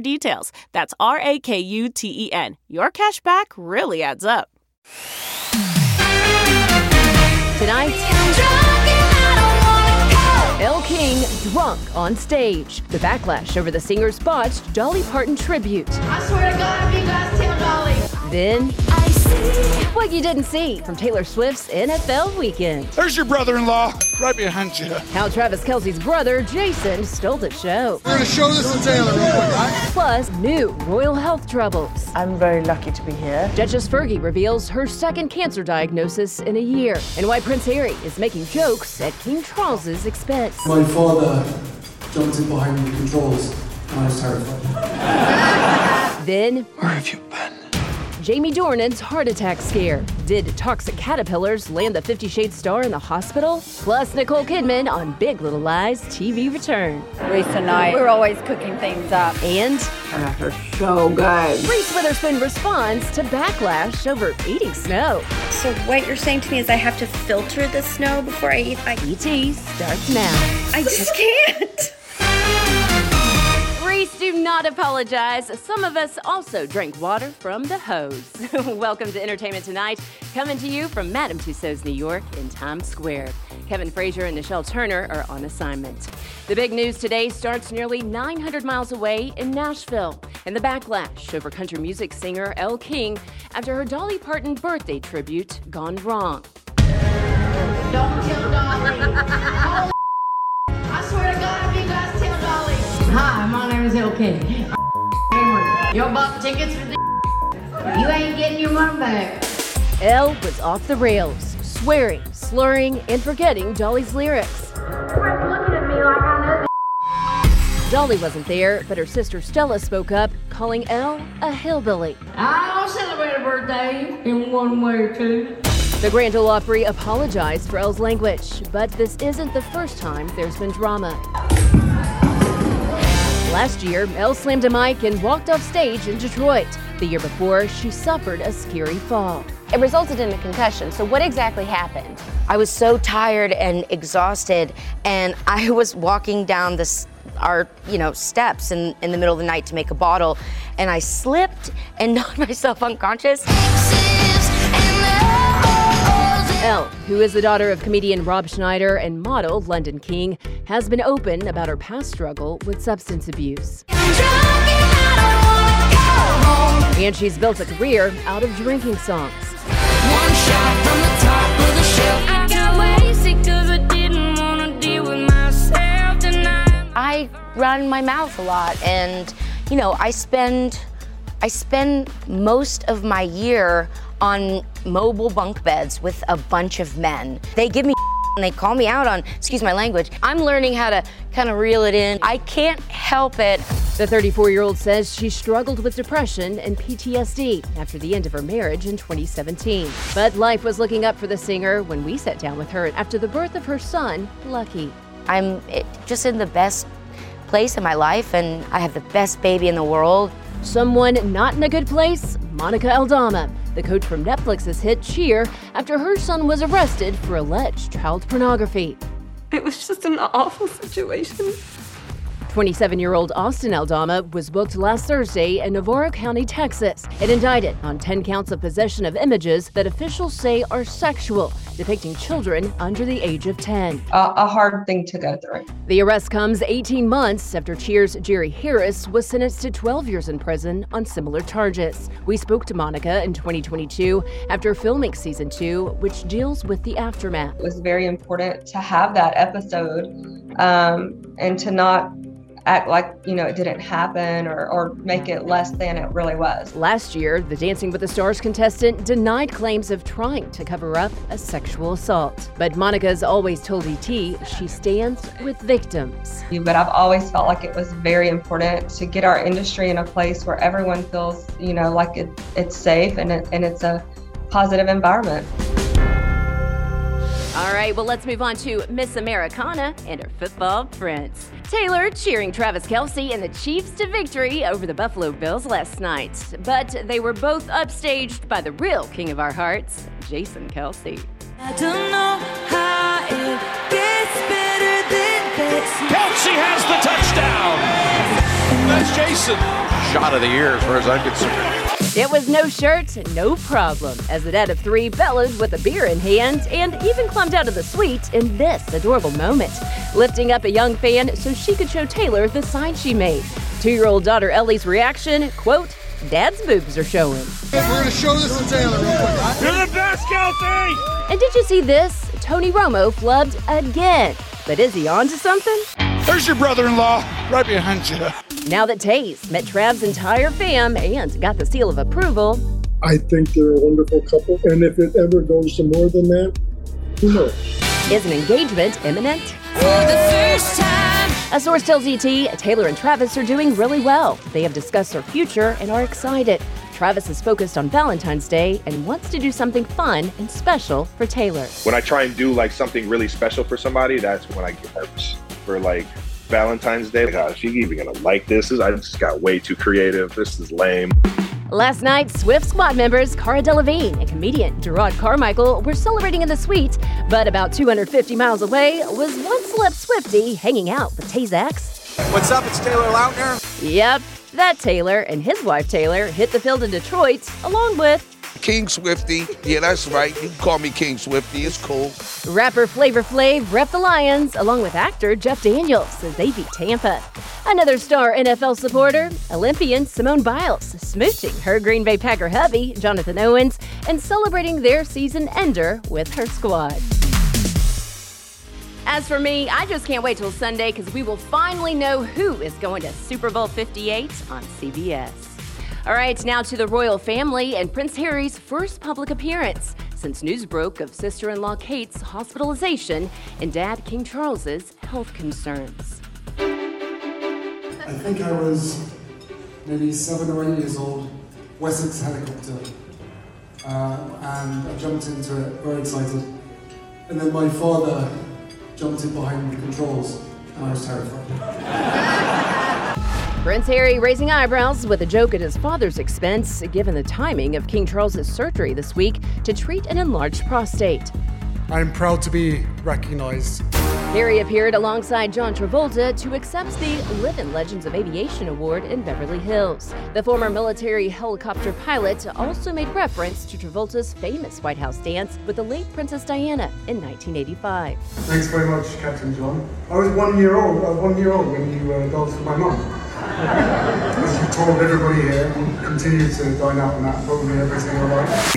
details. That's R A K U T E N. Your cash back really adds up. Tonight, Elle King drunk on stage. The backlash over the singer's botched Dolly Parton tribute. I swear to God, if you guys tell Dolly. Then, what you didn't see from Taylor Swift's NFL weekend. There's your brother-in-law right behind you. How Travis Kelce's brother, Jason, stole the show. We're gonna show this to Taylor real quick, right? Plus, new royal health troubles. I'm very lucky to be here. Duchess Fergie reveals her second cancer diagnosis in a year, and why Prince Harry is making jokes at King Charles's expense. My father jumped in behind the controls. I was terrified. Then, Where have you been? Jamie Dornan's heart attack scare. Did toxic caterpillars land the Fifty Shades star in the hospital? Plus, Nicole Kidman on Big Little Lies TV return. Reese and I, we're always cooking things up. And They're so good. Reese Witherspoon responds to backlash over eating snow. So what you're saying to me is I have to filter the snow before I eat? I, E.T. starts now. I just can't. Reese, do not apologize. Some of us also drink water from the hose. Welcome to Entertainment Tonight, coming to you from Madame Tussauds, New York, in Times Square. Kevin Frazier and Nichelle Turner are on assignment. The big news today starts nearly 900 miles away in Nashville, and the backlash over country music singer Elle King after her Dolly Parton birthday tribute gone wrong. Don't tell Dolly. Hi, my name is King. You bought tickets for the You ain't getting your money back. Elle was off the rails, swearing, slurring, and forgetting Dolly's lyrics. Looking at me like I know Dolly wasn't there, but her sister Stella spoke up, calling Elle a hillbilly. I don't celebrate a birthday in one way or two. The Grand Ole Opry apologized for Elle's language, but this isn't the first time there's been drama. Last year, Elle slammed a mic and walked off stage in Detroit. The year before, she suffered a scary fall. It resulted in a concussion. So, what exactly happened? I was so tired and exhausted, and I was walking down this our you know steps in, in the middle of the night to make a bottle, and I slipped and knocked myself unconscious. Elle, who is the daughter of comedian Rob Schneider and model London King, has been open about her past struggle with substance abuse. And she's built a career out of drinking songs. I run my mouth a lot, and you know I spend I spend most of my year on mobile bunk beds with a bunch of men. They give me And they call me out on, excuse my language. I'm learning how to kind of reel it in. I can't help it. The 34 year old says she struggled with depression and PTSD after the end of her marriage in 2017. But life was looking up for the singer when we sat down with her after the birth of her son, Lucky. I'm just in the best place in my life, and I have the best baby in the world. Someone not in a good place? Monica Aldama, the coach from Netflix's hit Cheer, after her son was arrested for alleged child pornography. It was just an awful situation. 27 year old Austin Aldama was booked last Thursday in Navarro County, Texas, and indicted on 10 counts of possession of images that officials say are sexual, depicting children under the age of 10. Uh, a hard thing to go through. The arrest comes 18 months after Cheer's Jerry Harris was sentenced to 12 years in prison on similar charges. We spoke to Monica in 2022 after filming season two, which deals with the aftermath. It was very important to have that episode um, and to not act like you know it didn't happen or, or make it less than it really was. Last year the dancing with the stars contestant denied claims of trying to cover up a sexual assault. But monica's always told et she stands with victims. But i've always felt like it was very important to get our industry in a place where everyone feels you know like it, it's safe and, it, and it's a positive environment all right, well, let's move on to Miss Americana and her football prince. Taylor cheering Travis Kelce and the Chiefs to victory over the Buffalo Bills last night. But they were both upstaged by the real king of our hearts, Jason Kelce. I don't know how it gets better than this. Kelce has the touchdown. That's Jason. Shot of the year as far as I'm concerned. It was no shirt, no problem, as the dad of three bellowed with a beer in hand and even climbed out of the suite in this adorable moment, lifting up a young fan so she could show Taylor the sign she made. Two year old daughter Ellie's reaction, quote, Dad's boobs are showing. We're gonna show this to Taylor real quick. You're the best, Kelce! And did you see this? Tony Romo flubbed again. But is he on to something? There's your brother in law, right behind you. Now that Tay's met Trav's entire fam and got the seal of approval, I think they're a wonderful couple. And if it ever goes to more than that, who knows? Is an engagement imminent? For the first time. A source tells ET Taylor and Travis are doing really well. They have discussed their future and are excited. Travis is focused on Valentine's Day and wants to do something fun and special for Taylor. When I try and do like something really special for somebody, that's when I get nervous. For like Valentine's Day. God, is she even gonna like this? Is I just got way too creative. This is lame. Last night, Swift Squad members Cara Delevingne and comedian Jerrod Carmichael were celebrating in the suite, but about 250 miles away was one celeb Swifty hanging out with Tay-Zax. What's up? It's Taylor Lautner. Yep, that Taylor and his wife Taylor hit the field in Detroit, along with King Swifty. Yeah, that's right. You can call me King Swifty. It's cool. Rapper Flavor Flav rep the Lions, along with actor Jeff Daniels, as they beat Tampa. Another star NFL supporter, Olympian Simone Biles, smooching her Green Bay Packer hubby, Jonathan Owens, and celebrating their season ender with her squad. As for me, I just can't wait till Sunday because we will finally know who is going to Super Bowl 58 on CBS. All right, now to the royal family and Prince Harry's first public appearance since news broke of sister in law Kate's hospitalization and dad King Charles's health concerns. I think I was maybe seven or eight years old, Wessex helicopter, uh, and I jumped into it very excited. And then my father jumped in behind the controls, and I was terrified. Prince Harry raising eyebrows with a joke at his father's expense, given the timing of King Charles's surgery this week to treat an enlarged prostate. I'm proud to be recognized. Harry appeared alongside John Travolta to accept the Living Legends of Aviation Award in Beverly Hills. The former military helicopter pilot also made reference to Travolta's famous White House dance with the late Princess Diana in 1985. Thanks very much, Captain John. I was one year old. I was one year old when you uh, danced with my mum. As you told everybody here, we continue to dine out on that probably every single night.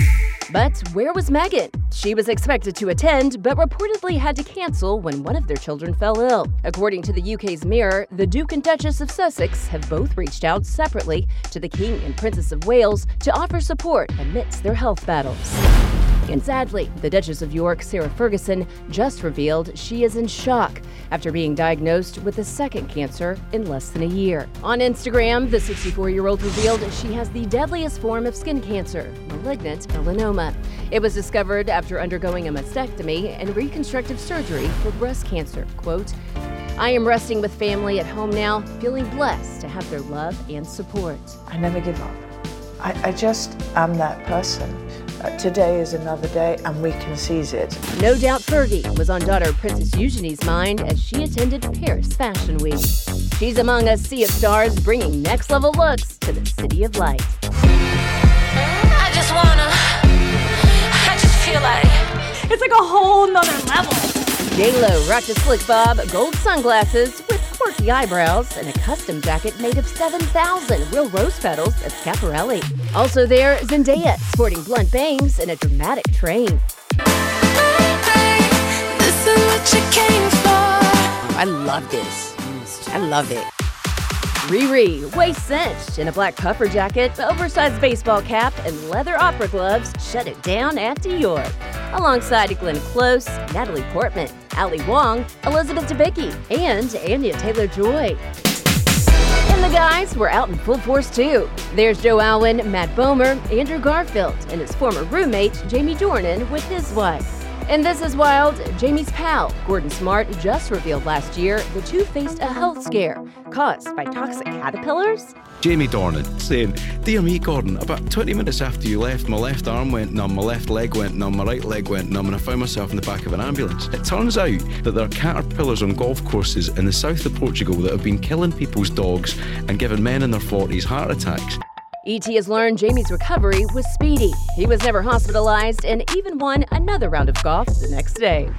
But where was Meghan? She was expected to attend, but reportedly had to cancel when one of their children fell ill. According to the UK's Mirror, the Duke and Duchess of Sussex have both reached out separately to the King and Princess of Wales to offer support amidst their health battles. And sadly, the Duchess of York, Sarah Ferguson, just revealed she is in shock after being diagnosed with a second cancer in less than a year. On Instagram, the 64 year old revealed she has the deadliest form of skin cancer, malignant melanoma. It was discovered after undergoing a mastectomy and reconstructive surgery for breast cancer. Quote, I am resting with family at home now, feeling blessed to have their love and support. I never give up. I, I just am that person. Uh, today is another day and we can seize it. No doubt Fergie was on daughter Princess Eugenie's mind as she attended Paris Fashion Week. She's among a sea of stars bringing next level looks to the City of Light. I just wanna, I just feel like it's like a whole nother level. J-Lo rocked a slick bob, gold sunglasses with quirky eyebrows, and a custom jacket made of 7,000 real rose petals at Schiaparelli. Also there, Zendaya sporting blunt bangs and a dramatic train. I love this. I love it. Riri, waist cinched in a black puffer jacket, oversized baseball cap, and leather opera gloves, shut it down at Dior. Alongside Glenn Close, Natalie Portman, Ali Wong, Elizabeth Debicki, and Anya Taylor-Joy. And the guys were out in full force too. There's Joe Alwyn, Matt Bomer, Andrew Garfield, and his former roommate, Jamie Dornan, with his wife. And This Is Wild, Jamie's pal, Gordon Smart, just revealed last year the two faced a health scare caused by toxic caterpillars. Jamie Dornan saying, Dear me, Gordon, about 20 minutes after you left, my left arm went numb, my left leg went numb, my right leg went numb, and I found myself in the back of an ambulance. It turns out that there are caterpillars on golf courses in the south of Portugal that have been killing people's dogs and giving men in their 40s heart attacks. ET has learned Jamie's recovery was speedy. He was never hospitalized and even won another round of golf the next day.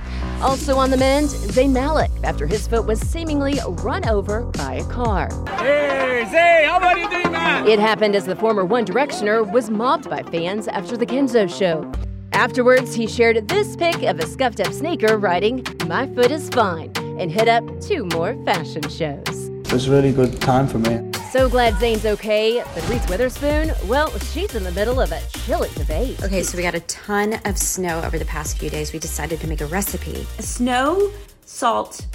Also on the mend, Zayn Malik after his foot was seemingly run over by a car. Hey, Zayn, how about you doing, man? It happened as the former One Directioner was mobbed by fans after the Kenzo show. Afterwards, he shared this pic of a scuffed up sneaker writing, My foot is fine, and hit up two more fashion shows. It was a really good time for me. So glad Zayn's okay, but Reese Witherspoon, well, she's in the middle of a chilly debate. Okay, so we got a ton of snow over the past few days. We decided to make a recipe. A snow, salt,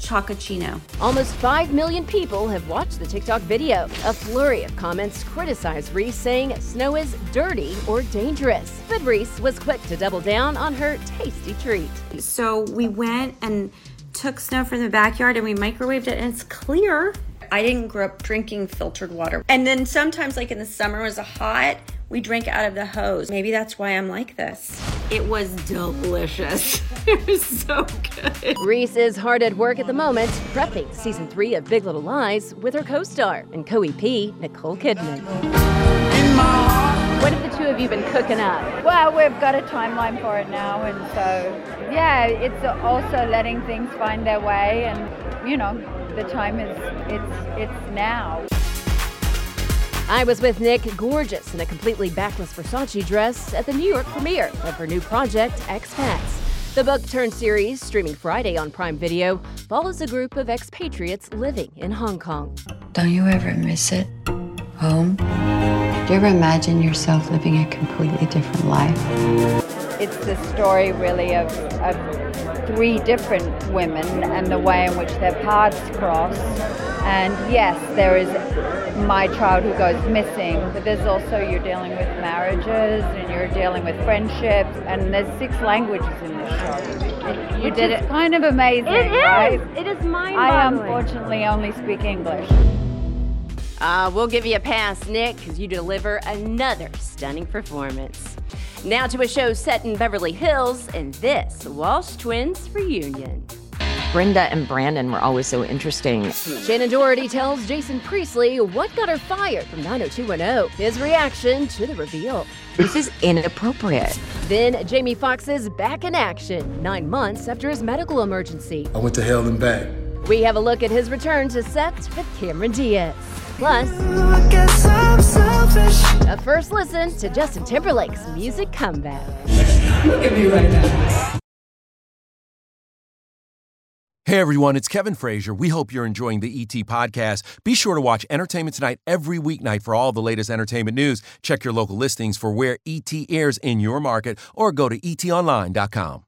Chocochino. Almost 5 million people have watched the TikTok video. A flurry of comments criticize Reese, saying snow is dirty or dangerous. But Reese was quick to double down on her tasty treat. So we went and took snow from the backyard and we microwaved it, and it's clear. I didn't grow up drinking filtered water. And then sometimes, like in the summer, it was hot, we drink out of the hose. Maybe that's why I'm like this. It was delicious. it was so good. Reese is hard at work at the moment, prepping season three of Big Little Lies with her co star and co EP, Nicole Kidman. What have the two of you been cooking up? Well, we've got a timeline for it now, and so yeah, it's also letting things find their way, and you know, the time is it's it's now. I was with Nick, gorgeous in a completely backless Versace dress at the New York premiere of her new project, Expats. The book turned series, streaming Friday on Prime Video, follows a group of expatriates living in Hong Kong. Don't you ever miss it? Home? Do you ever imagine yourself living a completely different life? It's the story, really, of, of three different women and the way in which their paths cross. And yes, there is my child who goes missing, but there's also you're dealing with marriages and you're dealing with friendships, and there's six languages in this show. It, you did it kind of amazing, it is. right? It is mind I unfortunately only speak English. Uh, we'll give you a pass, Nick, because you deliver another stunning performance. Now to a show set in Beverly Hills and this Walsh Twins reunion. Brenda and Brandon were always so interesting. Shannen Doherty tells Jason Priestley what got her fired from 90210. His reaction to the reveal. This is inappropriate. Then Jamie Foxx is back in action nine months after his medical emergency. I went to hell and back. We have a look at his return to set with Cameron Diaz. Plus, a first listen to Justin Timberlake's music comeback. Look at me right now. Hey everyone, it's Kevin Frazier. We hope you're enjoying the ET podcast. Be sure to watch Entertainment Tonight every weeknight for all the latest entertainment news. Check your local listings for where ET airs in your market or go to etonline.com.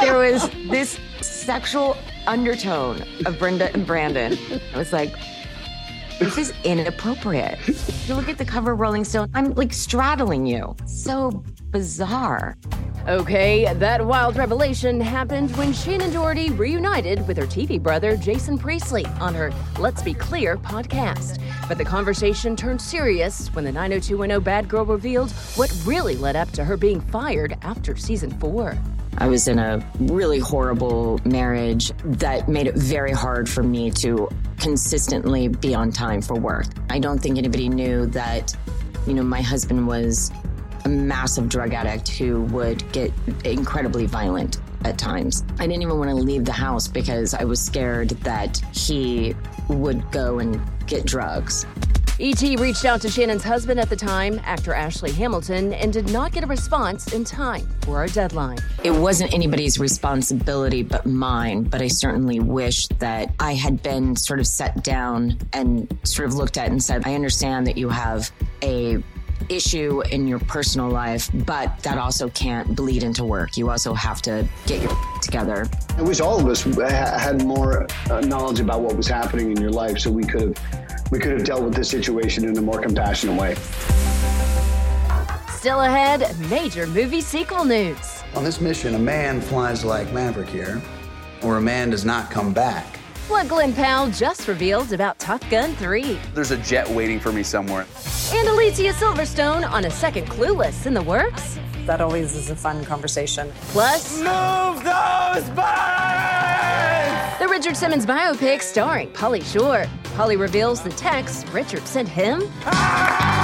There was this sexual undertone of Brenda and Brandon. I was like, this is inappropriate. You look at the cover of Rolling Stone, I'm like straddling you. So bizarre. Okay, that wild revelation happened when Shannen Doherty reunited with her TV brother Jason Priestley on her Let's Be Clear podcast. But the conversation turned serious when the 90210 Bad Girl revealed what really led up to her being fired after season four. I was in a really horrible marriage that made it very hard for me to consistently be on time for work. I don't think anybody knew that, you know, my husband was a massive drug addict who would get incredibly violent at times. I didn't even want to leave the house because I was scared that he would go and get drugs. E.T. reached out to Shannen's husband at the time, actor Ashley Hamilton, and did not get a response in time for our deadline. It wasn't anybody's responsibility but mine, but I certainly wish that I had been sort of set down and sort of looked at and said, I understand that you have a issue in your personal life, but that also can't bleed into work. You also have to get your together. I wish all of us had more uh, knowledge about what was happening in your life so we could have we could have dealt with this situation in a more compassionate way. Still ahead, major movie sequel news. On this mission, a man flies like Maverick here, or a man does not come back. What Glen Powell just revealed about Top Gun 3. There's a jet waiting for me somewhere. And Alicia Silverstone on a second Clueless in the works. That always is a fun conversation. Plus, move those buttons! The Richard Simmons biopic starring Pauly Shore. Pauly reveals the text Richard sent him. Ah!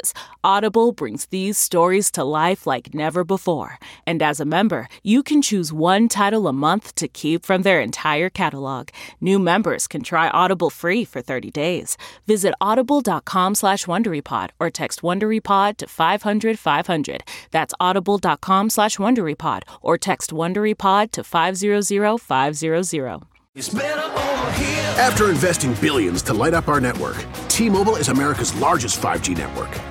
Audible brings these stories to life like never before. And as a member, you can choose one title a month to keep from their entire catalog. New members can try Audible free for 30 days. Visit audible.com slash WonderyPod or text WonderyPod to 500 500. That's audible.com slash WonderyPod or text WonderyPod to 500 500. After investing billions to light up our network, T-Mobile is America's largest 5G network.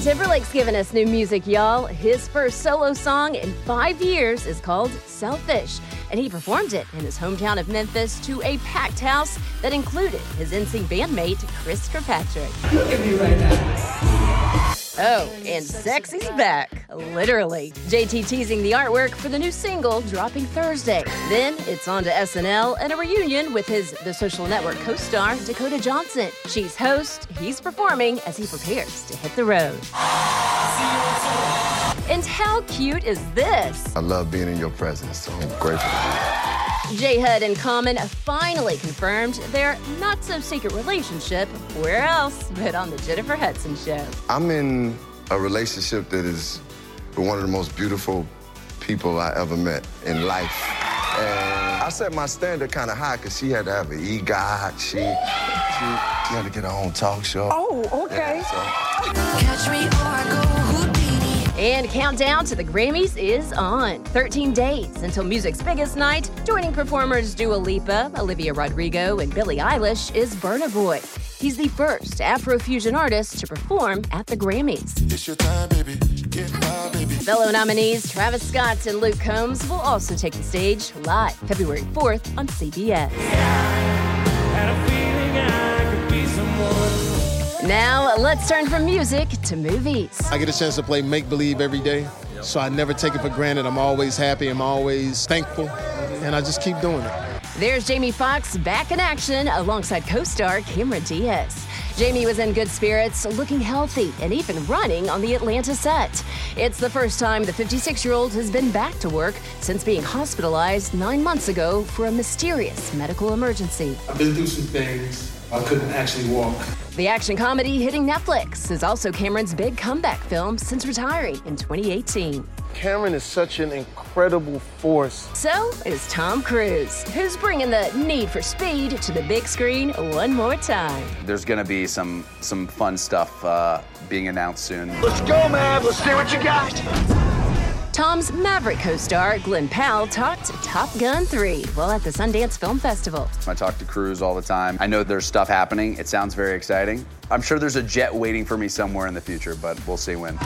Justin Timberlake's giving us new music, y'all. His first solo song in five years is called Selfish, and he performed it in his hometown of Memphis to a packed house that included his NSYNC bandmate, Chris Kirkpatrick. Look at me right now. Oh, and sexy's back, literally. JT teasing the artwork for the new single dropping Thursday. Then it's on to SNL and a reunion with his The Social Network co star, Dakota Johnson. She's host, he's performing as he prepares to hit the road. And how cute is this? I love being in your presence, so I'm grateful. J Hud and Common finally confirmed their not so secret relationship. Where else but on the Jennifer Hudson Show? I'm in a relationship that is with one of the most beautiful people I ever met in life. And I set my standard kind of high because she had to have an EGOT. She, she, she had to get her own talk show. Oh, okay. Yeah, so. Catch me or I go And countdown to the Grammys is on. 13 days until music's biggest night. Joining performers Dua Lipa, Olivia Rodrigo, and Billie Eilish is Burna Boy. He's the first Afrofusion artist to perform at the Grammys. Time, baby. baby. Fellow nominees Travis Scott and Luke Combs will also take the stage live February 4th on CBS. Now, let's turn from music to movies. I get a chance to play make believe every day, so I never take it for granted. I'm always happy, I'm always thankful, and I just keep doing it. There's Jamie Foxx back in action alongside co star Cameron Diaz. Jamie was in good spirits, looking healthy, and even running on the Atlanta set. It's the first time the 56 year old has been back to work since being hospitalized nine months ago for a mysterious medical emergency. I've been through some things. I couldn't actually walk. The action comedy hitting Netflix is also Cameron's big comeback film since retiring in 2018. Cameron is such an incredible force. So is Tom Cruise, who's bringing the need for speed to the big screen one more time. There's going to be some some fun stuff uh, being announced soon. Let's go, man. Let's see what you got. Tom's Maverick co star Glen Powell talked Top Gun 3 while at the Sundance Film Festival. I talk to Cruise all the time. I know there's stuff happening. It sounds very exciting. I'm sure there's a jet waiting for me somewhere in the future, but we'll see when.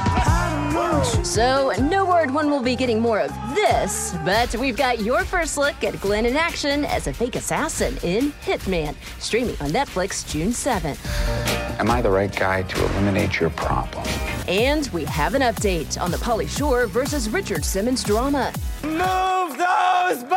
So, no word when we'll be getting more of this, but we've got your first look at Glenn in action as a fake assassin in Hitman, streaming on Netflix June 7th. Am I the right guy to eliminate your problem? And we have an update on the Pauly Shore versus Richard Simmons drama. Move those buttons!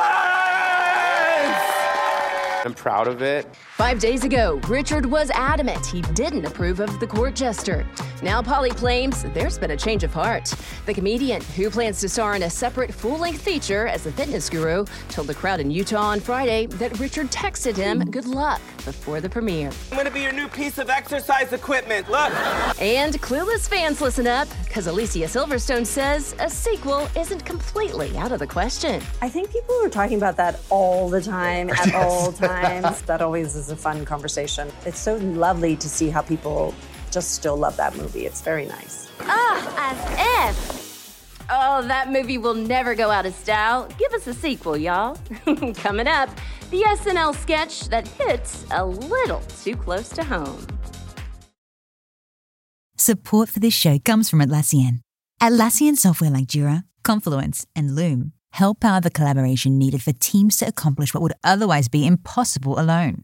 I'm proud of it. Five days ago, Richard was adamant he didn't approve of the court jester. Now, Pauly claims there's been a change of heart. The comedian, who plans to star in a separate full length feature as a fitness guru, told the crowd in Utah on Friday that Richard texted him good luck before the premiere. I'm gonna be your new piece of exercise equipment. Look. And clueless fans listen up, because Alicia Silverstone says a sequel isn't completely out of the question. I think people are talking about that all the time, at all times. that always is a fun conversation. It's so lovely to see how people just still love that movie. It's very nice. Ah, as if. Oh, that movie will never go out of style. Give us a sequel, y'all. Coming up, the SNL sketch that hits a little too close to home. Support for this show comes from Atlassian. Atlassian software like Jira, Confluence, and Loom help power the collaboration needed for teams to accomplish what would otherwise be impossible alone.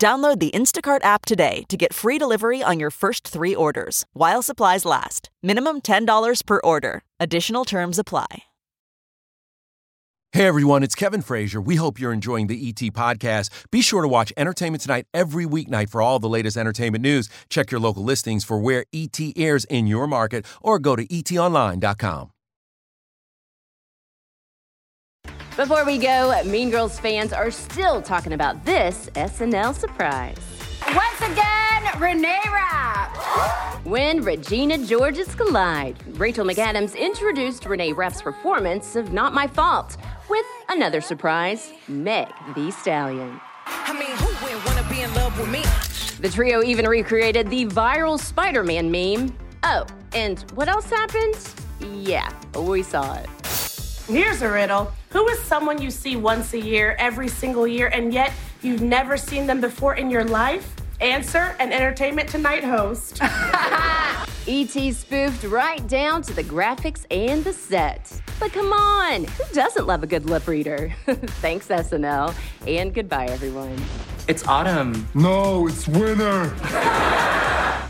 Download the Instacart app today to get free delivery on your first three orders while supplies last. Minimum $10 per order. Additional terms apply. Hey everyone, it's Kevin Frazier. We hope you're enjoying the ET podcast. Be sure to watch Entertainment Tonight every weeknight for all the latest entertainment news. Check your local listings for where ET airs in your market or go to etonline.com. Before we go, Mean Girls fans are still talking about this SNL surprise. Once again, Renee Rapp. When Regina Georges collide, Rachel McAdams introduced Renee Rapp's performance of Not My Fault with another surprise, Meg Thee Stallion. I mean, who would wanna be in love with me? The trio even recreated the viral Spider Man meme. Oh, and what else happened? Yeah, we saw it. Here's a riddle. Who is someone you see once a year, every single year, and yet you've never seen them before in your life? Answer an Entertainment Tonight host. E.T. spoofed right down to the graphics and the set. But come on, who doesn't love a good lip reader? Thanks, SNL. And goodbye, everyone. It's autumn. No, it's winter.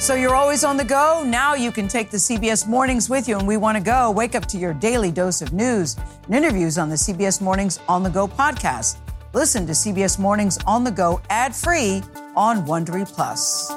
So you're always on the go? Now you can take the CBS Mornings with you, and we want to go. Wake up to your daily dose of news and interviews on the CBS Mornings On the Go podcast. Listen to CBS Mornings On the Go ad free on Wondery Plus.